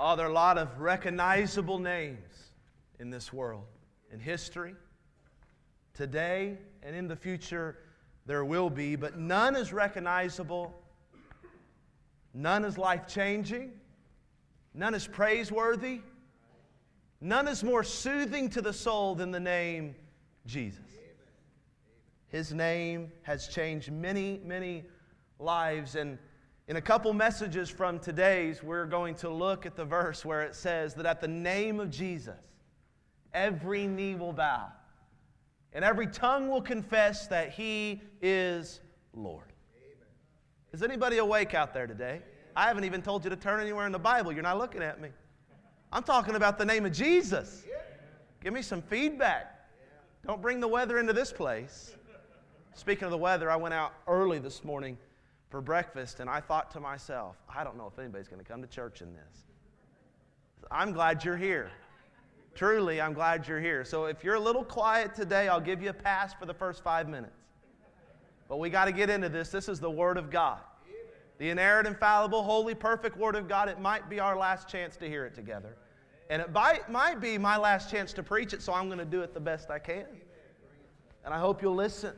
Oh, there are a lot of recognizable names in this world, in history, today, and in the future, there will be, but none is recognizable, none is life changing, none is praiseworthy, none is more soothing to the soul than the name Jesus. His name has changed many, many lives, and in a couple messages from today's, we're going to look at the verse where it says that at the name of Jesus, every knee will bow and every tongue will confess that He is Lord. Amen. Is anybody awake out there today? I haven't even told you to turn anywhere in the Bible. You're not looking at me. I'm talking about the name of Jesus. Give me some feedback. Don't bring the weather into this place. Speaking of the weather, I went out early this morning for breakfast, and I thought to myself, I don't know if anybody's going to come to church in this. I'm glad you're here. Truly, I'm glad you're here. So if you're a little quiet today, I'll give you a pass for the first five minutes. But we got to get into this. This is the Word of God. The inerrant, infallible, holy, perfect Word of God. It might be our last chance to hear it together. And it might, might be my last chance to preach it, so I'm going to do it the best I can. And I hope you'll listen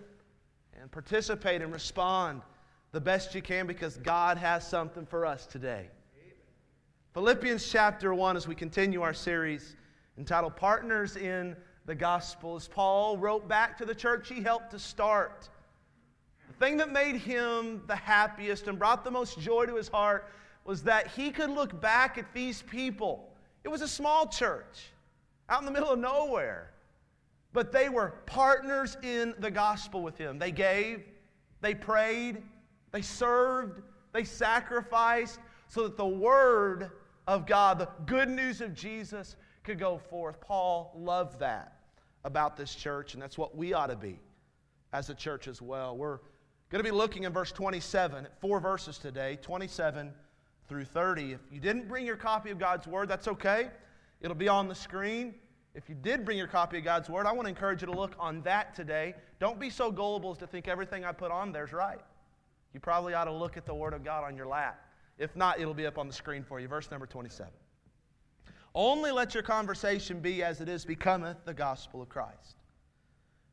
and participate and respond the best you can because God has something for us today. Philippians chapter 1, as we continue our series entitled Partners in the Gospel, as Paul wrote back to the church he helped to start. The thing that made him the happiest and brought the most joy to his heart was that he could look back at these people. It was a small church out in the middle of nowhere, but they were partners in the gospel with him. They gave, they prayed, they served, they sacrificed so that the word of God, the good news of Jesus, could go forth. Paul loved that about this church, and that's what we ought to be as a church as well. We're going to be looking in verse 27 four verses today 27 through 30. If you didn't bring your copy of God's Word, that's okay. It'll be on the screen. If you did bring your copy of God's Word, I want to encourage you to look on that today. Don't be so gullible as to think everything I put on there's right. You probably ought to look at the Word of God on your lap. If not, it'll be up on the screen for you. Verse number 27. Only let your conversation be as it is becometh the gospel of Christ.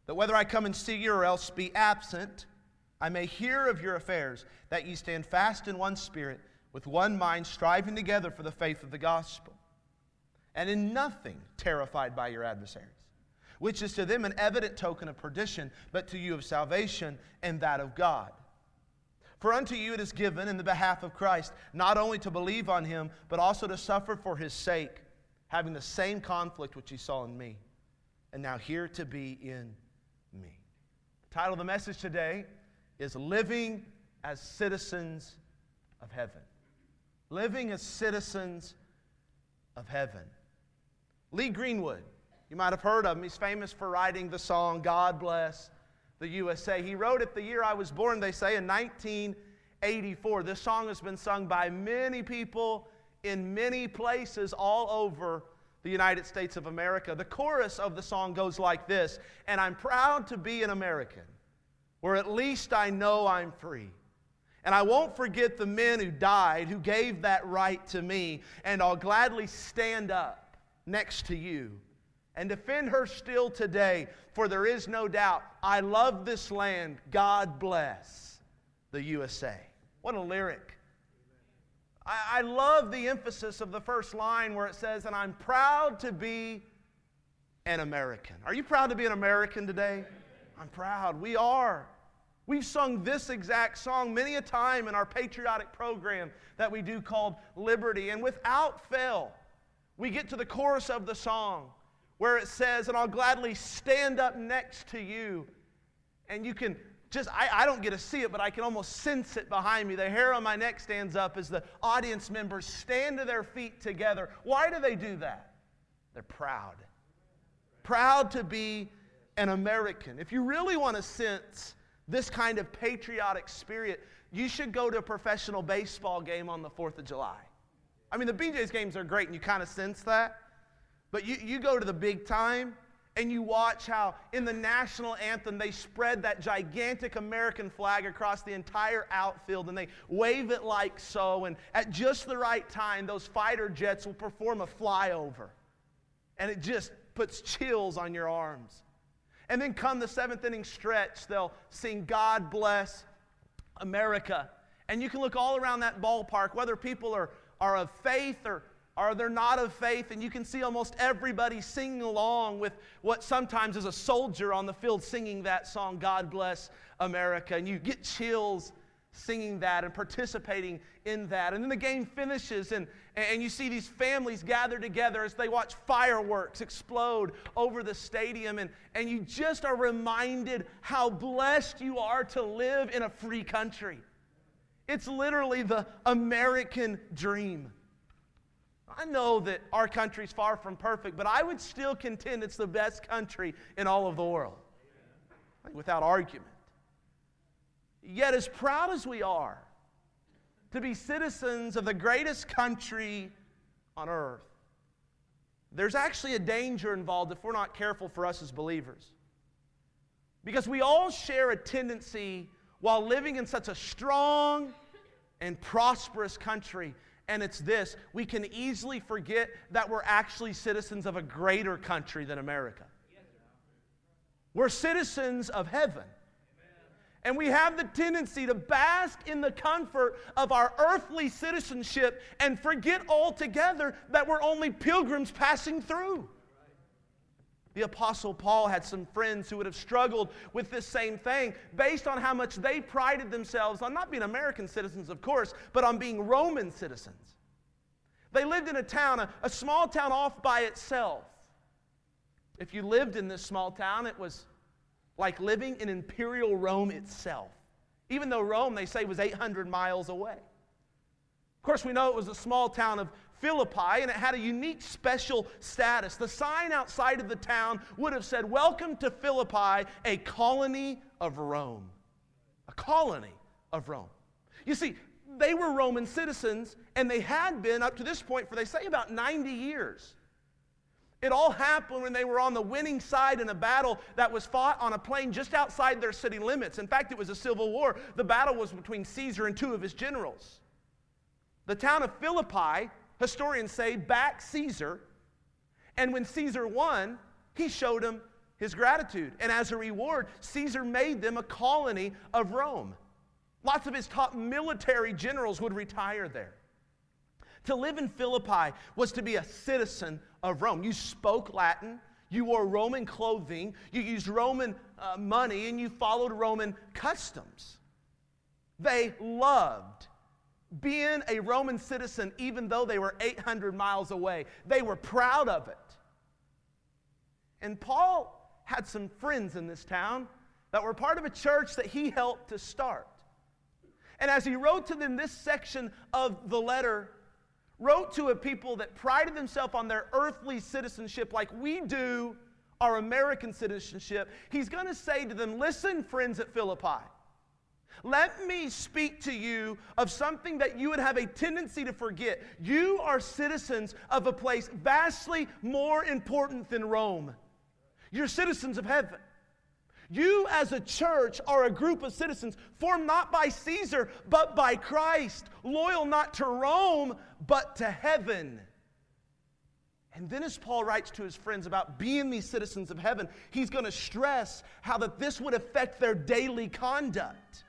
That whether I come and see you or else be absent, I may hear of your affairs, that ye stand fast in one spirit, with one mind, striving together for the faith of the gospel, and in nothing terrified by your adversaries, which is to them an evident token of perdition, but to you of salvation and that of God. For unto you it is given in the behalf of Christ, not only to believe on him, but also to suffer for his sake, having the same conflict which he saw in me, and now here to be in me. The title of the message today is Living as Citizens of Heaven. Living as Citizens of Heaven. Lee Greenwood, you might have heard of him. He's famous for writing the song God Bless the USA. He wrote it the year I was born, they say, in 1984. This song has been sung by many people in many places all over the United States of America. The chorus of the song goes like this And I'm proud to be an American, where at least I know I'm free. And I won't forget the men who died, who gave that right to me, and I'll gladly stand up next to you and defend her still today, for there is no doubt I love this land. God bless the USA. What a lyric. I, I love the emphasis of the first line where it says, And I'm proud to be an American. Are you proud to be an American today? I'm proud. We are. We've sung this exact song many a time in our patriotic program that we do called Liberty. And without fail, we get to the chorus of the song where it says, And I'll gladly stand up next to you. And you can just, I, I don't get to see it, but I can almost sense it behind me. The hair on my neck stands up as the audience members stand to their feet together. Why do they do that? They're proud. Proud to be an American. If you really want to sense this kind of patriotic spirit, you should go to a professional baseball game on the 4th of July. I mean, the BJ's games are great and you kind of sense that. But you, you go to the big time, and you watch how in the national anthem they spread that gigantic American flag across the entire outfield and they wave it like so. And at just the right time, those fighter jets will perform a flyover. And it just puts chills on your arms. And then come the seventh inning stretch, they'll sing God Bless America. And you can look all around that ballpark, whether people are, are of faith or are they're not of faith, and you can see almost everybody singing along with what sometimes is a soldier on the field singing that song, God Bless America. And you get chills singing that and participating in that. And then the game finishes, and, and you see these families gather together as they watch fireworks explode over the stadium. And, and you just are reminded how blessed you are to live in a free country. It's literally the American dream. I know that our country's far from perfect, but I would still contend it's the best country in all of the world, without argument. Yet, as proud as we are to be citizens of the greatest country on earth, there's actually a danger involved if we're not careful for us as believers. Because we all share a tendency while living in such a strong and prosperous country and it's this we can easily forget that we're actually citizens of a greater country than America. We're citizens of heaven. And we have the tendency to bask in the comfort of our earthly citizenship and forget altogether that we're only pilgrims passing through. The Apostle Paul had some friends who would have struggled with this same thing based on how much they prided themselves on not being American citizens, of course, but on being Roman citizens. They lived in a town, a, a small town off by itself. If you lived in this small town, it was like living in imperial Rome itself, even though Rome, they say, was 800 miles away. Of course, we know it was a small town of Philippi, and it had a unique special status. The sign outside of the town would have said, Welcome to Philippi, a colony of Rome. A colony of Rome. You see, they were Roman citizens, and they had been up to this point for, they say, about 90 years. It all happened when they were on the winning side in a battle that was fought on a plain just outside their city limits. In fact, it was a civil war. The battle was between Caesar and two of his generals. The town of Philippi historians say, back Caesar. And when Caesar won, he showed him his gratitude. And as a reward, Caesar made them a colony of Rome. Lots of his top military generals would retire there. To live in Philippi was to be a citizen of Rome. You spoke Latin, you wore Roman clothing, you used Roman uh, money, and you followed Roman customs. They loved being a Roman citizen, even though they were 800 miles away. They were proud of it. And Paul had some friends in this town that were part of a church that he helped to start. And as he wrote to them this section of the letter, wrote to a people that prided themselves on their earthly citizenship like we do our American citizenship, he's going to say to them, Listen, friends at Philippi. Let me speak to you of something that you would have a tendency to forget. You are citizens of a place vastly more important than Rome. You're citizens of heaven. You, as a church, are a group of citizens formed not by Caesar, but by Christ, loyal not to Rome, but to heaven. And then, as Paul writes to his friends about being these citizens of heaven, he's going to stress how that this would affect their daily conduct.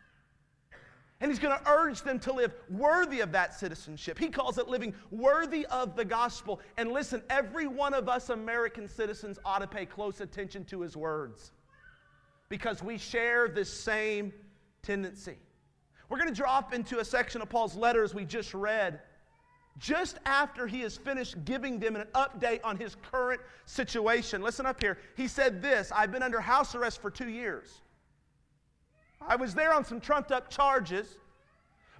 And he's going to urge them to live worthy of that citizenship. He calls it living worthy of the gospel. And listen, every one of us American citizens ought to pay close attention to his words because we share this same tendency. We're going to drop into a section of Paul's letters we just read just after he has finished giving them an update on his current situation. Listen up here. He said this I've been under house arrest for two years. I was there on some trumped up charges,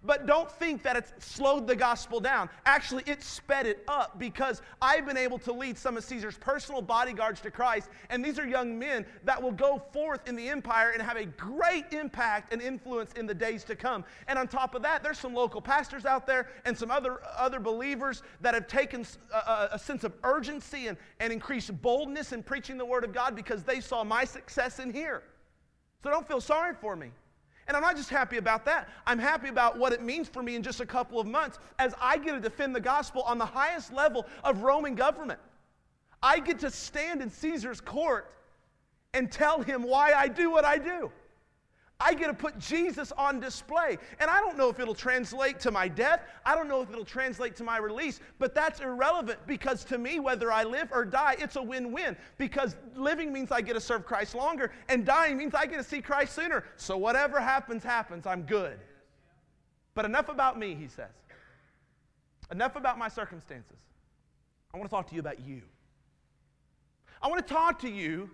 But don't think that it's slowed the gospel down. Actually, it sped it up because I've been able to lead some of Caesar's personal bodyguards to Christ. And these are young men that will go forth in the empire and have a great impact and influence in the days to come. And on top of that, there's some local pastors out there and some other, other believers that have taken a, a sense of urgency and, and increased boldness in preaching the word of God because they saw my success in here. So don't feel sorry for me. And I'm not just happy about that. I'm happy about what it means for me in just a couple of months as I get to defend the gospel on the highest level of Roman government. I get to stand in Caesar's court and tell him why I do what I do. I get to put Jesus on display. And I don't know if it'll translate to my death. I don't know if it'll translate to my release, but that's irrelevant because to me, whether I live or die, it's a win win. Because living means I get to serve Christ longer, and dying means I get to see Christ sooner. So whatever happens, happens. I'm good. But enough about me, he says. Enough about my circumstances. I want to talk to you about you. I want to talk to you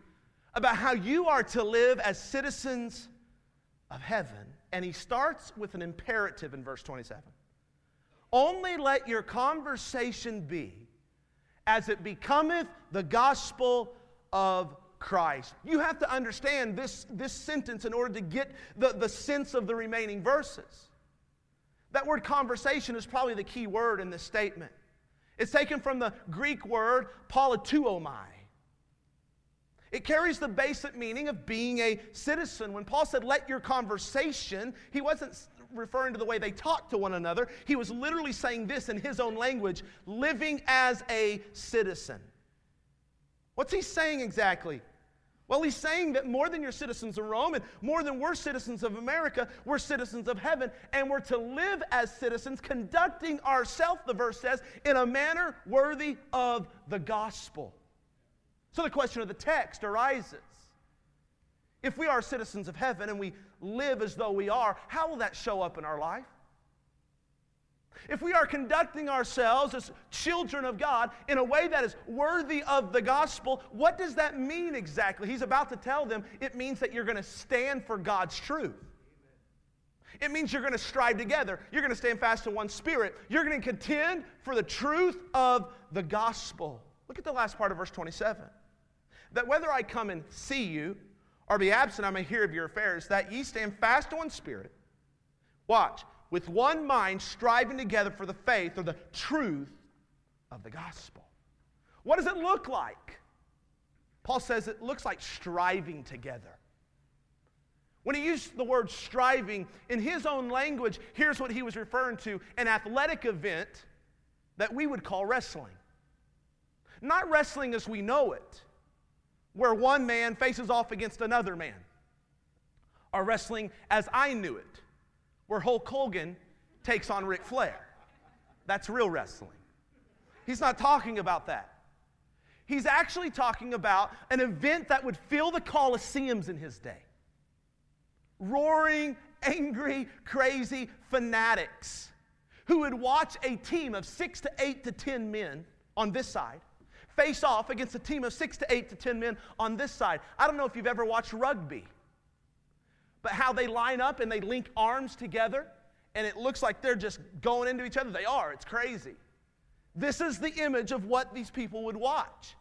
about how you are to live as citizens of heaven. And he starts with an imperative in verse 27. Only let your conversation be as it becometh the gospel of Christ. You have to understand this, this sentence in order to get the, the sense of the remaining verses. That word conversation is probably the key word in this statement. It's taken from the Greek word politeuomai, it carries the basic meaning of being a citizen. When Paul said, let your conversation, he wasn't referring to the way they talked to one another. He was literally saying this in his own language living as a citizen. What's he saying exactly? Well, he's saying that more than you're citizens of Rome and more than we're citizens of America, we're citizens of heaven, and we're to live as citizens, conducting ourselves, the verse says, in a manner worthy of the gospel. So the question of the text arises if we are citizens of heaven and we live as though we are, how will that show up in our life? If we are conducting ourselves as children of God in a way that is worthy of the gospel, what does that mean exactly? He's about to tell them it means that you're going to stand for God's truth. It means you're going to strive together. You're going to stand fast in one spirit. You're going to contend for the truth of the gospel. Look at the last part of verse 27 that whether I come and see you or be absent, I may hear of your affairs, that ye stand fast on spirit. Watch, with one mind, striving together for the faith or the truth of the gospel. What does it look like? Paul says it looks like striving together. When he used the word striving, in his own language, here's what he was referring to an athletic event that we would call wrestling. Not wrestling as we know it, where one man faces off against another man. Or wrestling as I knew it, where Hulk Hogan takes on Ric Flair. That's real wrestling. He's not talking about that. He's actually talking about an event that would fill the Colosseums in his day. Roaring, angry, crazy fanatics who would watch a team of six to eight to ten men on this side face off against a team of six to eight to 10 men on this side. I don't know if you've ever watched rugby, but how they line up and they link arms together and it looks like they're just going into each other. They are, it's crazy. This is the image of what these people would watch.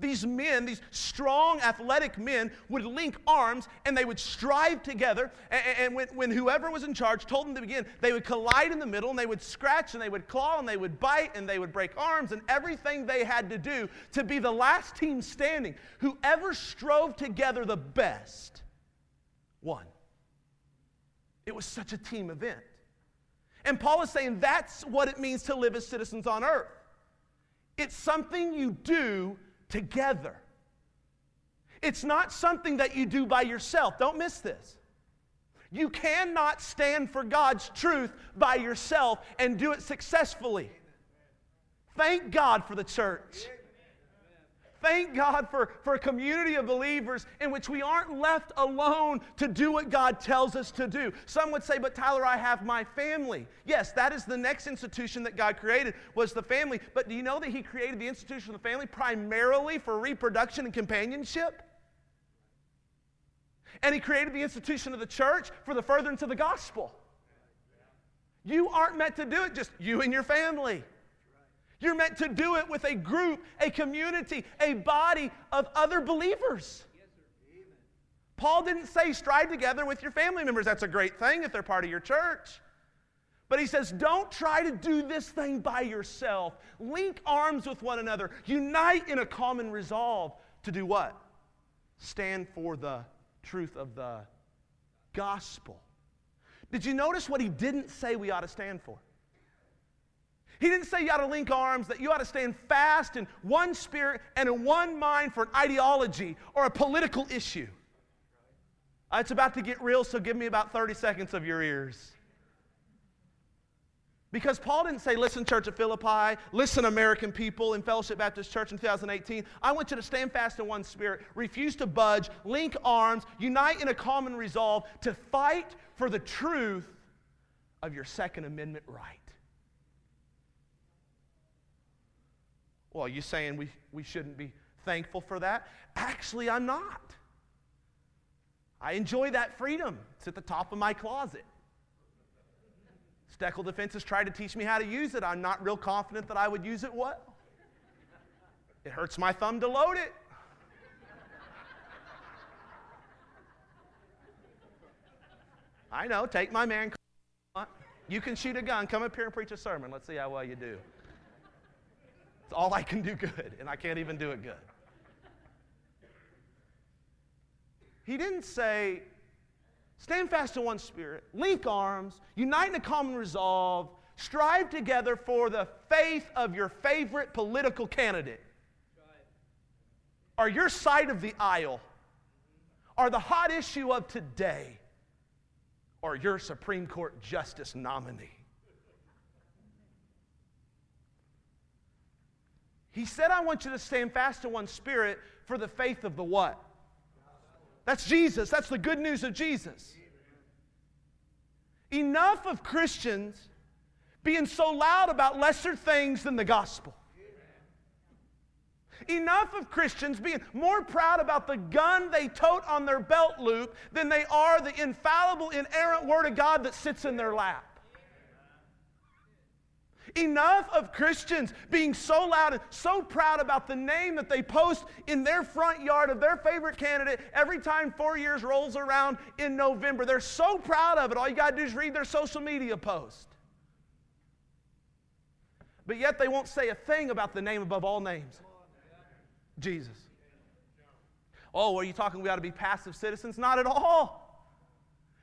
These men, these strong, athletic men, would link arms and they would strive together. And, when, when, whoever was in charge told them to begin, they would collide in the middle and they would scratch and they would claw and they would bite and they would break arms and everything they had to do to be the last team standing. Whoever strove together the best won. It was such a team event. And Paul is saying that's what it means to live as citizens on earth. It's something you do together. It's not something that you do by yourself. Don't miss this. You cannot stand for God's truth by yourself and do it successfully. Thank God for the church. Thank God for, for a community of believers in which we aren't left alone to do what God tells us to do. Some would say, but Tyler, I have my family. Yes, that is the next institution that God created was the family. But do you know that He created the institution of the family primarily for reproduction and companionship? And He created the institution of the church for the furtherance of the gospel. You aren't meant to do it just you and your family. You're meant to do it with a group, a community, a body of other believers. Paul didn't say strive together with your family members. That's a great thing if they're part of your church. But he says, don't try to do this thing by yourself. Link arms with one another. Unite in a common resolve to do what? Stand for the truth of the gospel. Did you notice what he didn't say we ought to stand for? He didn't say you ought to link arms, that you ought to stand fast in one spirit and in one mind for an ideology or a political issue. Uh, it's about to get real, so give me about 30 seconds of your ears. Because Paul didn't say, listen, Church of Philippi, listen, American people in Fellowship Baptist Church in 2018. I want you to stand fast in one spirit, refuse to budge, link arms, unite in a common resolve to fight for the truth of your Second Amendment right. Well, you saying we, we shouldn't be thankful for that? Actually, I'm not. I enjoy that freedom. It's at the top of my closet. Steckel Defense has tried to teach me how to use it. I'm not real confident that I would use it well. It hurts my thumb to load it. I know, take my man. You can shoot a gun. Come up here and preach a sermon. Let's see how well you do. It's all I can do good, and I can't even do it good. He didn't say, stand fast in one spirit, link arms, unite in a common resolve, strive together for the faith of your favorite political candidate. Or your side of the aisle, or the hot issue of today, or your Supreme Court justice nominee. He said, I want you to stand fast in one spirit for the faith of the what? That's Jesus. That's the good news of Jesus. Enough of Christians being so loud about lesser things than the gospel. Enough of Christians being more proud about the gun they tote on their belt loop than they are the infallible, inerrant Word of God that sits in their lap. Enough of Christians being so loud and so proud about the name that they post in their front yard of their favorite candidate every time four years rolls around in November. They're so proud of it. All you got to do is read their social media post. But yet they won't say a thing about the name above all names Jesus. Oh, are you talking we ought to be passive citizens? Not at all.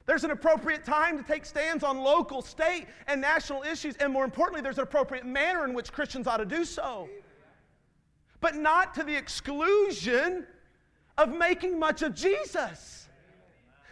There's an appropriate time to take stands on local, state, and national issues. And more importantly, there's an appropriate manner in which Christians ought to do so. But not to the exclusion of making much of Jesus.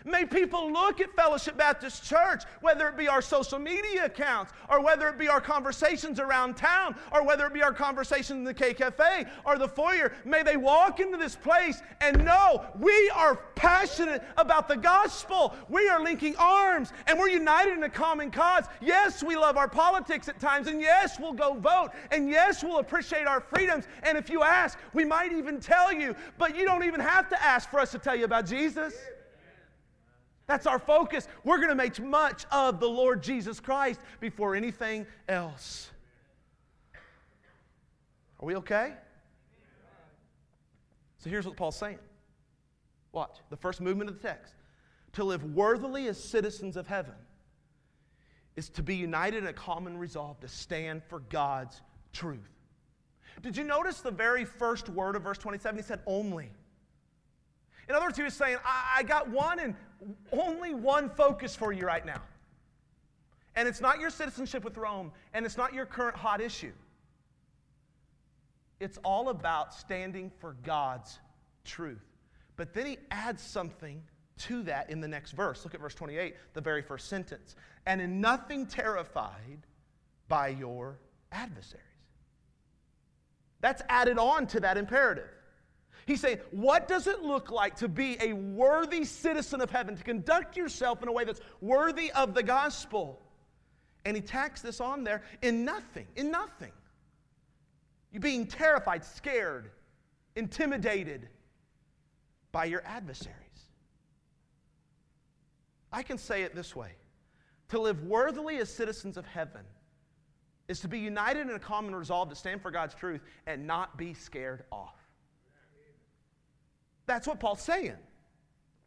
May people look at Fellowship Baptist Church, whether it be our social media accounts, or whether it be our conversations around town, or whether it be our conversations in the K Cafe or the foyer. May they walk into this place and know we are passionate about the gospel. We are linking arms and we're united in a common cause. Yes, we love our politics at times, and yes, we'll go vote, and yes, we'll appreciate our freedoms. And if you ask, we might even tell you, but you don't even have to ask for us to tell you about Jesus. That's our focus. We're going to make much of the Lord Jesus Christ before anything else. Are we okay? So here's what Paul's saying. Watch the first movement of the text. To live worthily as citizens of heaven is to be united in a common resolve to stand for God's truth. Did you notice the very first word of verse 27? He said, only. In other words, he was saying, I, I got one and only one focus for you right now. And it's not your citizenship with Rome, and it's not your current hot issue. It's all about standing for God's truth. But then he adds something to that in the next verse. Look at verse 28, the very first sentence. And in nothing terrified by your adversaries. That's added on to that imperative. He's saying, what does it look like to be a worthy citizen of heaven, to conduct yourself in a way that's worthy of the gospel? And he tacks this on there in nothing, in nothing. You're being terrified, scared, intimidated by your adversaries. I can say it this way To live worthily as citizens of heaven is to be united in a common resolve to stand for God's truth and not be scared off. That's what Paul's saying.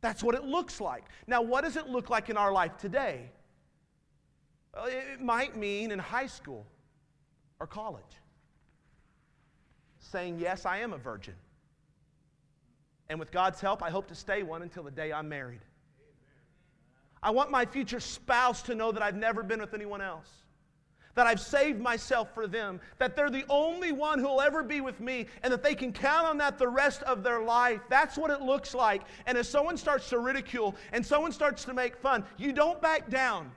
That's what it looks like. Now, what does it look like in our life today? It might mean in high school or college saying, Yes, I am a virgin. And with God's help, I hope to stay one until the day I'm married. I want my future spouse to know that I've never been with anyone else, that I've saved myself for them, that they're the only one who'll ever be with me, and that they can count on that the rest of their life. That's what it looks like. And if someone starts to ridicule and someone starts to make fun, you don't back down.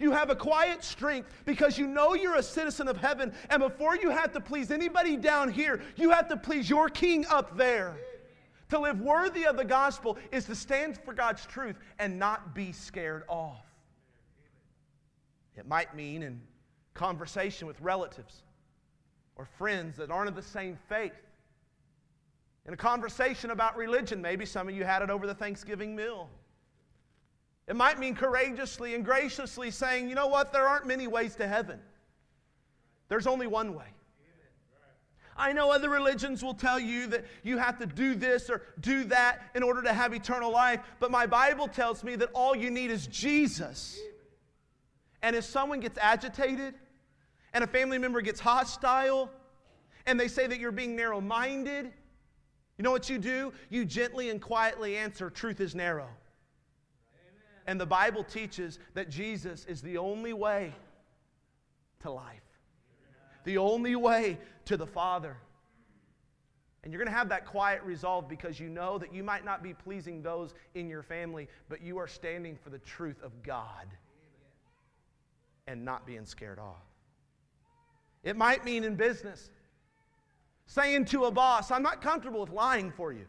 You have a quiet strength because you know you're a citizen of heaven. And before you have to please anybody down here, you have to please your king up there. To live worthy of the gospel is to stand for God's truth and not be scared off. It might mean in conversation with relatives or friends that aren't of the same faith. In a conversation about religion, maybe some of you had it over the Thanksgiving meal. It might mean courageously and graciously saying, you know what, there aren't many ways to heaven. There's only one way. I know other religions will tell you that you have to do this or do that in order to have eternal life, but my Bible tells me that all you need is Jesus. And if someone gets agitated and a family member gets hostile and they say that you're being narrow minded, you know what you do? You gently and quietly answer, Truth is narrow. And the Bible teaches that Jesus is the only way to life the only way to the Father. And you're going to have that quiet resolve because you know that you might not be pleasing those in your family, but you are standing for the truth of God and not being scared off. It might mean in business saying to a boss, I'm not comfortable with lying for you.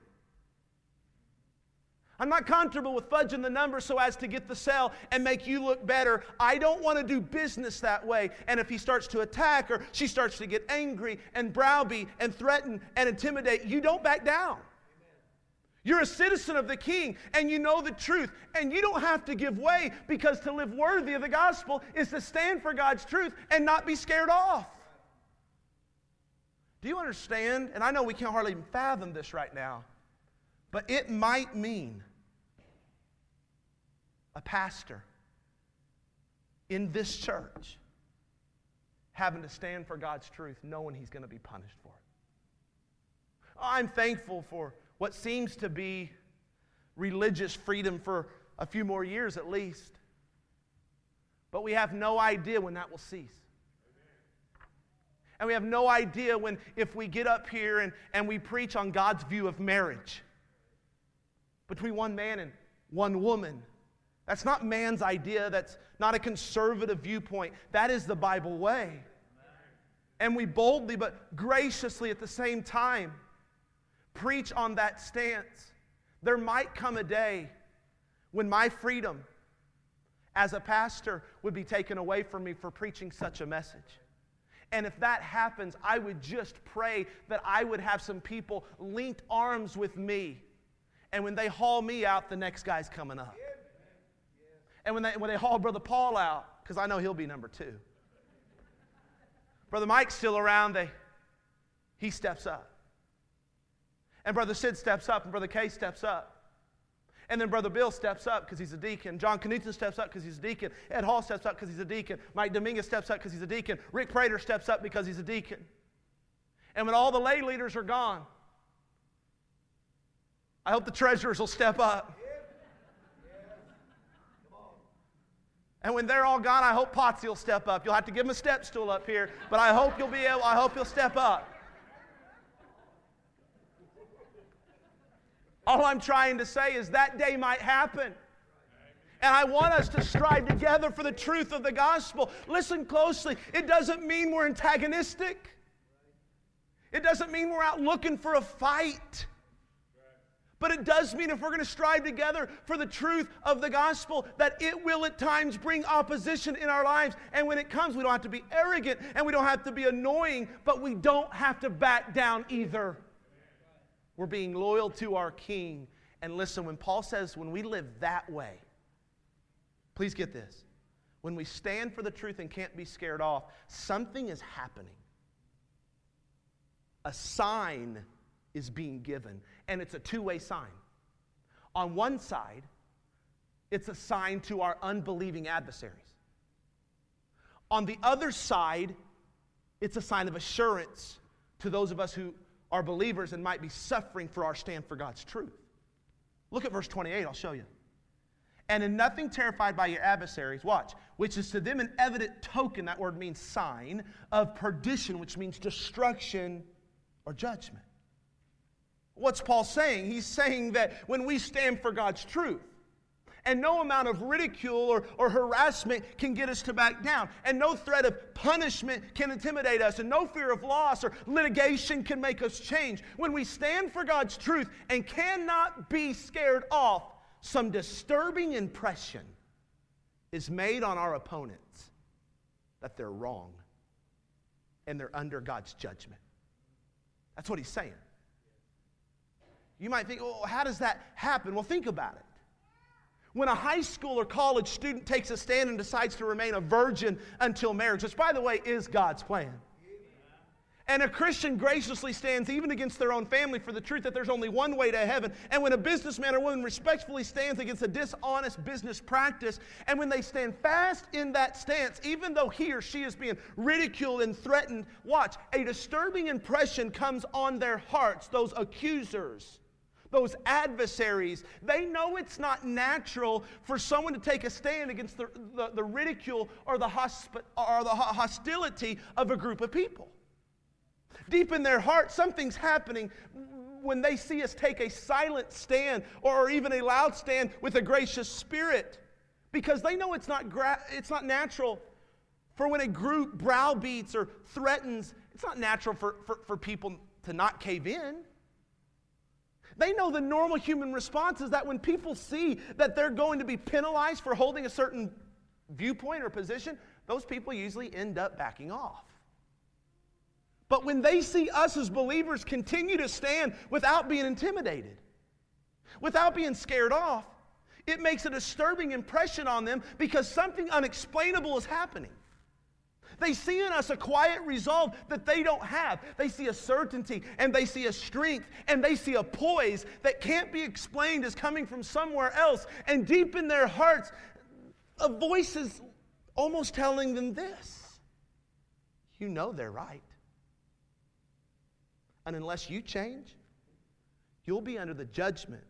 I'm not comfortable with fudging the numbers so as to get the sale and make you look better. I don't want to do business that way. And if he starts to attack or she starts to get angry and browbeat and threaten and intimidate, you don't back down. You're a citizen of the king and you know the truth. And you don't have to give way because to live worthy of the gospel is to stand for God's truth and not be scared off. Do you understand? And I know we can't hardly even fathom this right now. But it might mean a pastor in this church having to stand for God's truth, knowing he's going to be punished for it. I'm thankful for what seems to be religious freedom for a few more years at least. But we have no idea when that will cease. And we have no idea when, if we get up here and, and we preach on God's view of marriage between one man and one woman. That's not man's idea. That's not a conservative viewpoint. That is the Bible way. And we boldly but graciously at the same time preach on that stance. There might come a day when my freedom as a pastor would be taken away from me for preaching such a message. And if that happens, I would just pray that I would have some people linked arms with me and when they haul me out, the next guy's coming up. And when they, when they haul Brother Paul out, because I know he'll be number two. Brother Mike's still around, they, he steps up. And Brother Sid steps up, and Brother Kay steps up. And then Brother Bill steps up because he's a deacon. John Knutson steps up because he's a deacon. Ed Hall steps up because he's a deacon. Mike Dominguez steps up because he's a deacon. Rick Prater steps up because he's a deacon. And when all the lay leaders are gone, I hope the treasurers will step up. And when they're all gone, I hope Potsy will step up. You'll have to give him a step stool up here, but I hope you'll be able, I hope you'll step up. All I'm trying to say is that day might happen. And I want us to strive together for the truth of the gospel. Listen closely. It doesn't mean we're antagonistic. It doesn't mean we're out looking for a fight. But it does mean if we're going to strive together for the truth of the gospel, that it will at times bring opposition in our lives. And when it comes, we don't have to be arrogant and we don't have to be annoying, but we don't have to back down either. We're being loyal to our King. And listen, when Paul says when we live that way, please get this. when we stand for the truth and can't be scared off, something is happening. A sign is being given, and it's a two way sign. On one side, it's a sign to our unbelieving adversaries. On the other side, it's a sign of assurance to those of us who are believers and might be suffering for our stand for God's truth. Look at verse 28, I'll show you. And in nothing terrified by your adversaries, watch, which is to them an evident token, that word means sign, of perdition, which means destruction or judgment. What's Paul saying? He's saying that when we stand for God's truth, and no amount of ridicule or, or harassment can get us to back down. And no threat of punishment can intimidate us. And no fear of loss or litigation can make us change. When we stand for God's truth and cannot be scared off, some disturbing impression is made on our opponents that they're wrong and they're under God's judgment. That's what he's saying. You might think, well, how does that happen? Well, think about it. When a high school or college student takes a stand and decides to remain a virgin until marriage, which, by the way, is God's plan. And a Christian graciously stands even against their own family for the truth that there's only one way to heaven. And when a businessman or woman respectfully stands against a dishonest business practice, and when they stand fast in that stance, even though he or she is being ridiculed and threatened, watch, a disturbing impression comes on their hearts, those accusers those adversaries, they know it's not natural for someone to take a stand against the, the, the ridicule or the, or the hostility of a group of people. Deep in their heart, something's happening when they see us take a silent stand or even a loud stand with a gracious spirit because they know it's not, gra- it's not natural for when a group browbeats or threatens, it's not natural for, for, for people to not cave in. They know the normal human response is that when people see that they're going to be penalized for holding a certain viewpoint or position, those people usually end up backing off. But when they see us as believers continue to stand without being intimidated, without being scared off, it makes a disturbing impression on them because something unexplainable is happening. They see in us a quiet resolve that they don't have. They see a certainty and they see a strength and they see a poise that can't be explained as coming from somewhere else. And deep in their hearts, a voice is almost telling them this you know they're right. And unless you change, you'll be under the judgment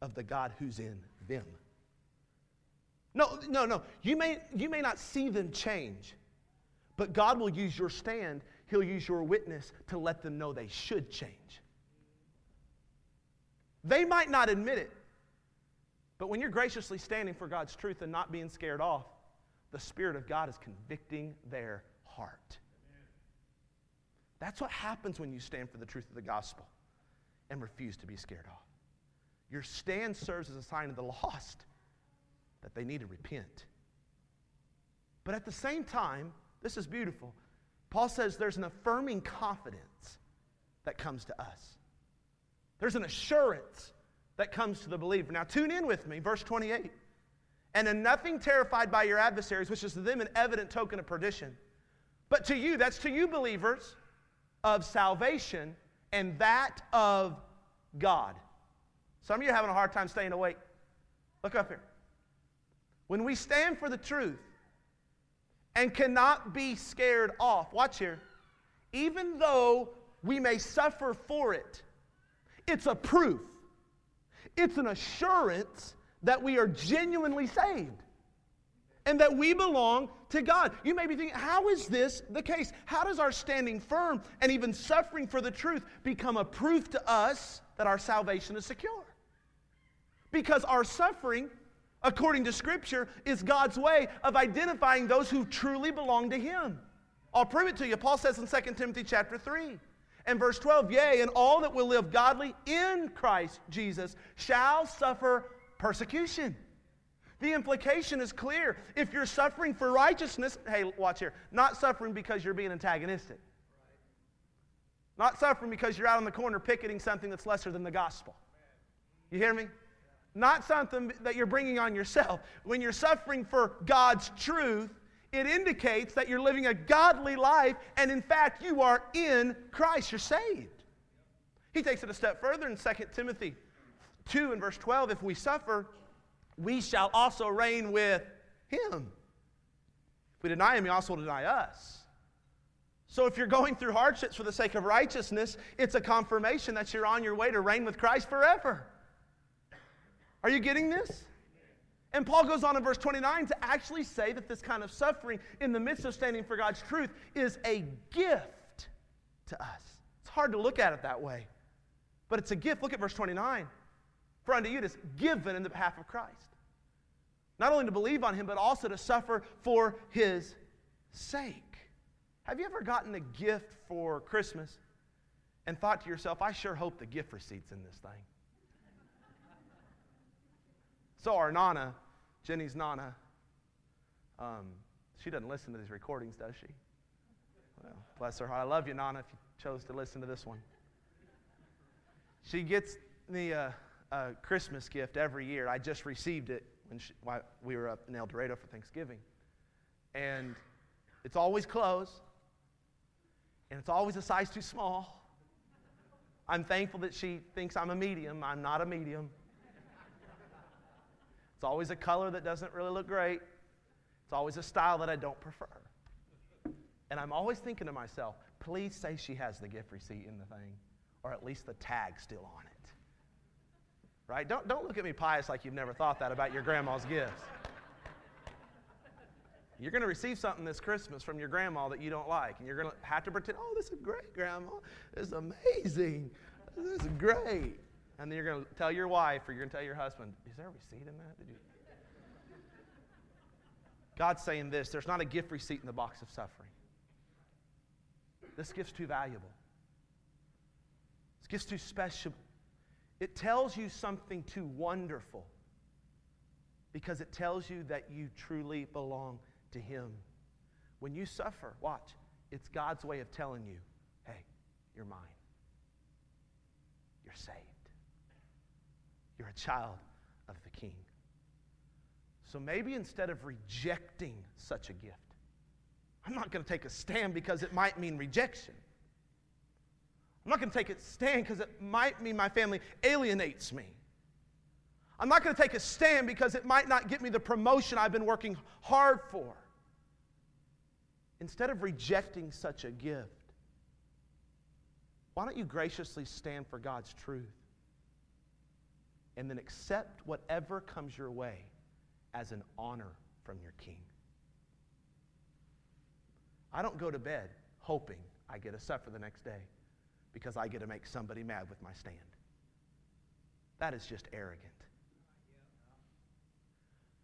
of the God who's in them. No, no, no. You may, you may not see them change, but God will use your stand, He'll use your witness to let them know they should change. They might not admit it, but when you're graciously standing for God's truth and not being scared off, the Spirit of God is convicting their heart. That's what happens when you stand for the truth of the gospel and refuse to be scared off. Your stand serves as a sign of the lost that they need to repent. But at the same time, this is beautiful. Paul says there's an affirming confidence that comes to us. There's an assurance that comes to the believer. Now, tune in with me, verse 28. And in nothing terrified by your adversaries, which is to them an evident token of perdition. But to you, that's to you, believers, of salvation and that of God. Some of you are having a hard time staying awake. Look up here. When we stand for the truth, and cannot be scared off. Watch here. Even though we may suffer for it, it's a proof, it's an assurance that we are genuinely saved and that we belong to God. You may be thinking, how is this the case? How does our standing firm and even suffering for the truth become a proof to us that our salvation is secure? Because our suffering according to Scripture, is God's way of identifying those who truly belong to Him. I'll prove it to you. Paul says in 2 Timothy chapter 3 and verse 12, Yea, and all that will live godly in Christ Jesus shall suffer persecution. The implication is clear. If you're suffering for righteousness, hey, watch here, not suffering because you're being antagonistic. Not suffering because you're out on the corner picketing something that's lesser than the gospel. You hear me? Not something that you're bringing on yourself. When you're suffering for God's truth, it indicates that you're living a godly life, and in fact, you are in Christ. You're saved. He takes it a step further in 2 Timothy 2 and verse 12 if we suffer, we shall also reign with him. If we deny him, he also will deny us. So if you're going through hardships for the sake of righteousness, it's a confirmation that you're on your way to reign with Christ forever. Are you getting this? And Paul goes on in verse 29 to actually say that this kind of suffering in the midst of standing for God's truth is a gift to us. It's hard to look at it that way, but it's a gift. Look at verse 29. For unto you it is given in the behalf of Christ. Not only to believe on him, but also to suffer for his sake. Have you ever gotten a gift for Christmas and thought to yourself, I sure hope the gift receipt's in this thing? So, our Nana, Jenny's Nana, um, she doesn't listen to these recordings, does she? Well, bless her heart. I love you, Nana, if you chose to listen to this one. She gets the uh, uh, Christmas gift every year. I just received it when she, we were up in El Dorado for Thanksgiving. And it's always clothes, and it's always a size too small. I'm thankful that she thinks I'm a medium. I'm not a medium. It's always a color that doesn't really look great. It's always a style that I don't prefer. And I'm always thinking to myself, please say she has the gift receipt in the thing, or at least the tag still on it. Right? Don't, don't look at me pious like you've never thought that about your grandma's gifts. You're going to receive something this Christmas from your grandma that you don't like, and you're going to have to pretend, oh, this is great, grandma. This is amazing. This is great. And then you're going to tell your wife or you're going to tell your husband, is there a receipt in that? Did you? God's saying this there's not a gift receipt in the box of suffering. This gift's too valuable. This gift's too special. It tells you something too wonderful because it tells you that you truly belong to Him. When you suffer, watch, it's God's way of telling you, hey, you're mine. You're saved. You're a child of the King. So maybe instead of rejecting such a gift, I'm not going to take a stand because it might mean rejection. I'm not going to take a stand because it might mean my family alienates me. I'm not going to take a stand because it might not get me the promotion I've been working hard for. Instead of rejecting such a gift, why don't you graciously stand for God's truth? And then accept whatever comes your way as an honor from your king. I don't go to bed hoping I get a supper the next day because I get to make somebody mad with my stand. That is just arrogant.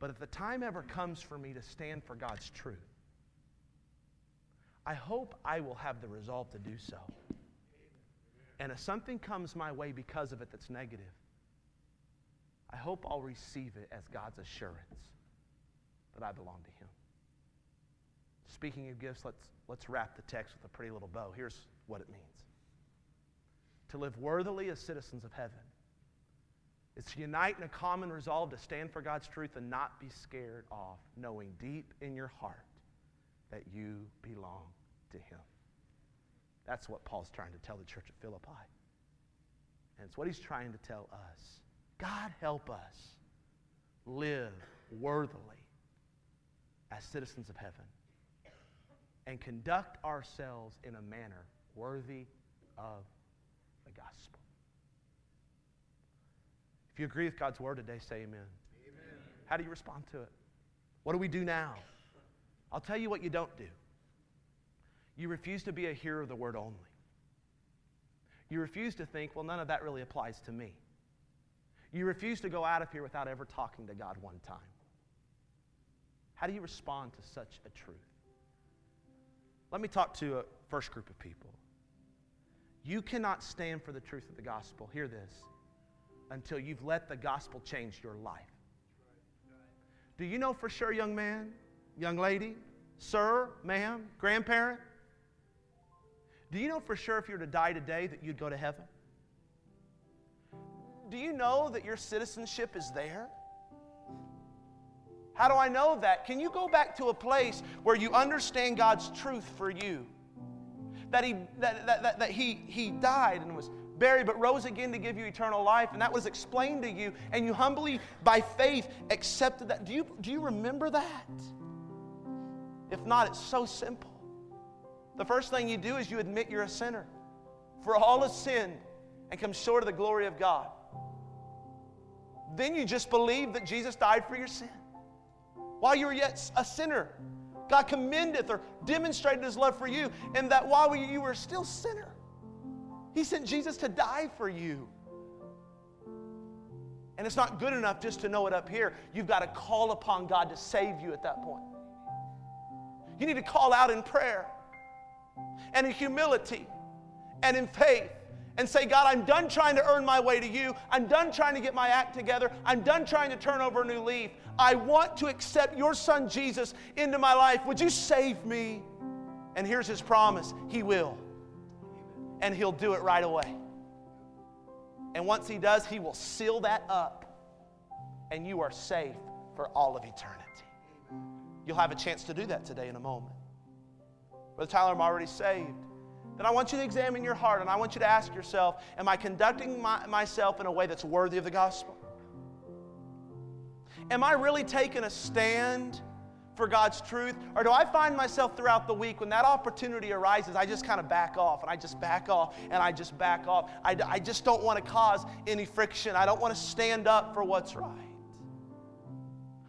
But if the time ever comes for me to stand for God's truth, I hope I will have the resolve to do so. And if something comes my way because of it that's negative, I hope I'll receive it as God's assurance that I belong to Him. Speaking of gifts, let's, let's wrap the text with a pretty little bow. Here's what it means To live worthily as citizens of heaven is to unite in a common resolve to stand for God's truth and not be scared off, knowing deep in your heart that you belong to Him. That's what Paul's trying to tell the church at Philippi. And it's what he's trying to tell us. God help us live worthily as citizens of heaven and conduct ourselves in a manner worthy of the gospel. If you agree with God's word today, say amen. amen. How do you respond to it? What do we do now? I'll tell you what you don't do. You refuse to be a hearer of the word only. You refuse to think, well, none of that really applies to me. You refuse to go out of here without ever talking to God one time. How do you respond to such a truth? Let me talk to a first group of people. You cannot stand for the truth of the gospel, hear this, until you've let the gospel change your life. Do you know for sure, young man, young lady, sir, ma'am, grandparent? Do you know for sure if you were to die today that you'd go to heaven? Do you know that your citizenship is there? How do I know that? Can you go back to a place where you understand God's truth for you? That He, that, that, that, that he, he died and was buried, but rose again to give you eternal life, and that was explained to you, and you humbly, by faith, accepted that. Do you, do you remember that? If not, it's so simple. The first thing you do is you admit you're a sinner. For all have sinned and come short of the glory of God. Then you just believe that Jesus died for your sin. While you were yet a sinner, God commendeth or demonstrated his love for you, and that while you were still sinner, he sent Jesus to die for you. And it's not good enough just to know it up here. You've got to call upon God to save you at that point. You need to call out in prayer and in humility and in faith and say, God, I'm done trying to earn my way to you. I'm done trying to get my act together. I'm done trying to turn over a new leaf. I want to accept your son Jesus into my life. Would you save me? And here's his promise He will. And he'll do it right away. And once he does, he will seal that up. And you are safe for all of eternity. You'll have a chance to do that today in a moment. Brother Tyler, I'm already saved then I want you to examine your heart and I want you to ask yourself Am I conducting my, myself in a way that's worthy of the gospel? Am I really taking a stand for God's truth? Or do I find myself throughout the week when that opportunity arises, I just kind of back off and I just back off and I just back off? I, I just don't want to cause any friction. I don't want to stand up for what's right.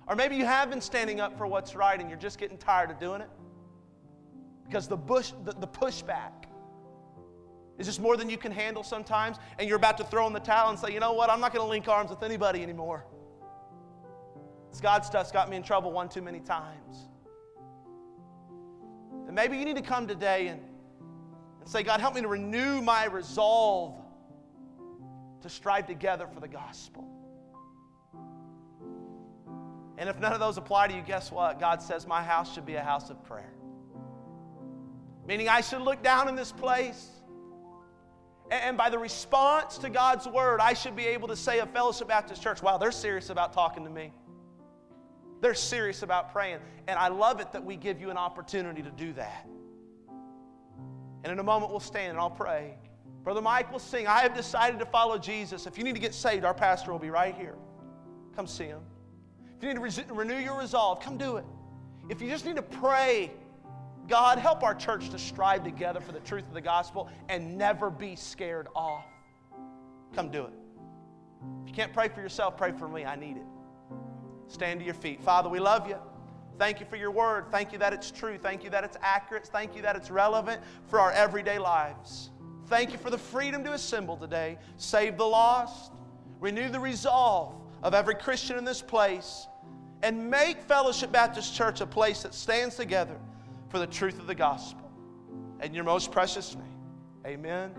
Or maybe you have been standing up for what's right and you're just getting tired of doing it because the, bush, the, the pushback is just more than you can handle sometimes, and you're about to throw in the towel and say, you know what, I'm not going to link arms with anybody anymore. This God stuff's got me in trouble one too many times. And maybe you need to come today and, and say, God, help me to renew my resolve to strive together for the gospel. And if none of those apply to you, guess what? God says, My house should be a house of prayer. Meaning, I should look down in this place and by the response to God's word, I should be able to say of Fellowship Baptist Church, wow, they're serious about talking to me. They're serious about praying. And I love it that we give you an opportunity to do that. And in a moment, we'll stand and I'll pray. Brother Mike will sing, I have decided to follow Jesus. If you need to get saved, our pastor will be right here. Come see him. If you need to renew your resolve, come do it. If you just need to pray God, help our church to strive together for the truth of the gospel and never be scared off. Come do it. If you can't pray for yourself, pray for me. I need it. Stand to your feet. Father, we love you. Thank you for your word. Thank you that it's true. Thank you that it's accurate. Thank you that it's relevant for our everyday lives. Thank you for the freedom to assemble today. Save the lost. Renew the resolve of every Christian in this place. And make Fellowship Baptist Church a place that stands together for the truth of the gospel. In your most precious name, amen.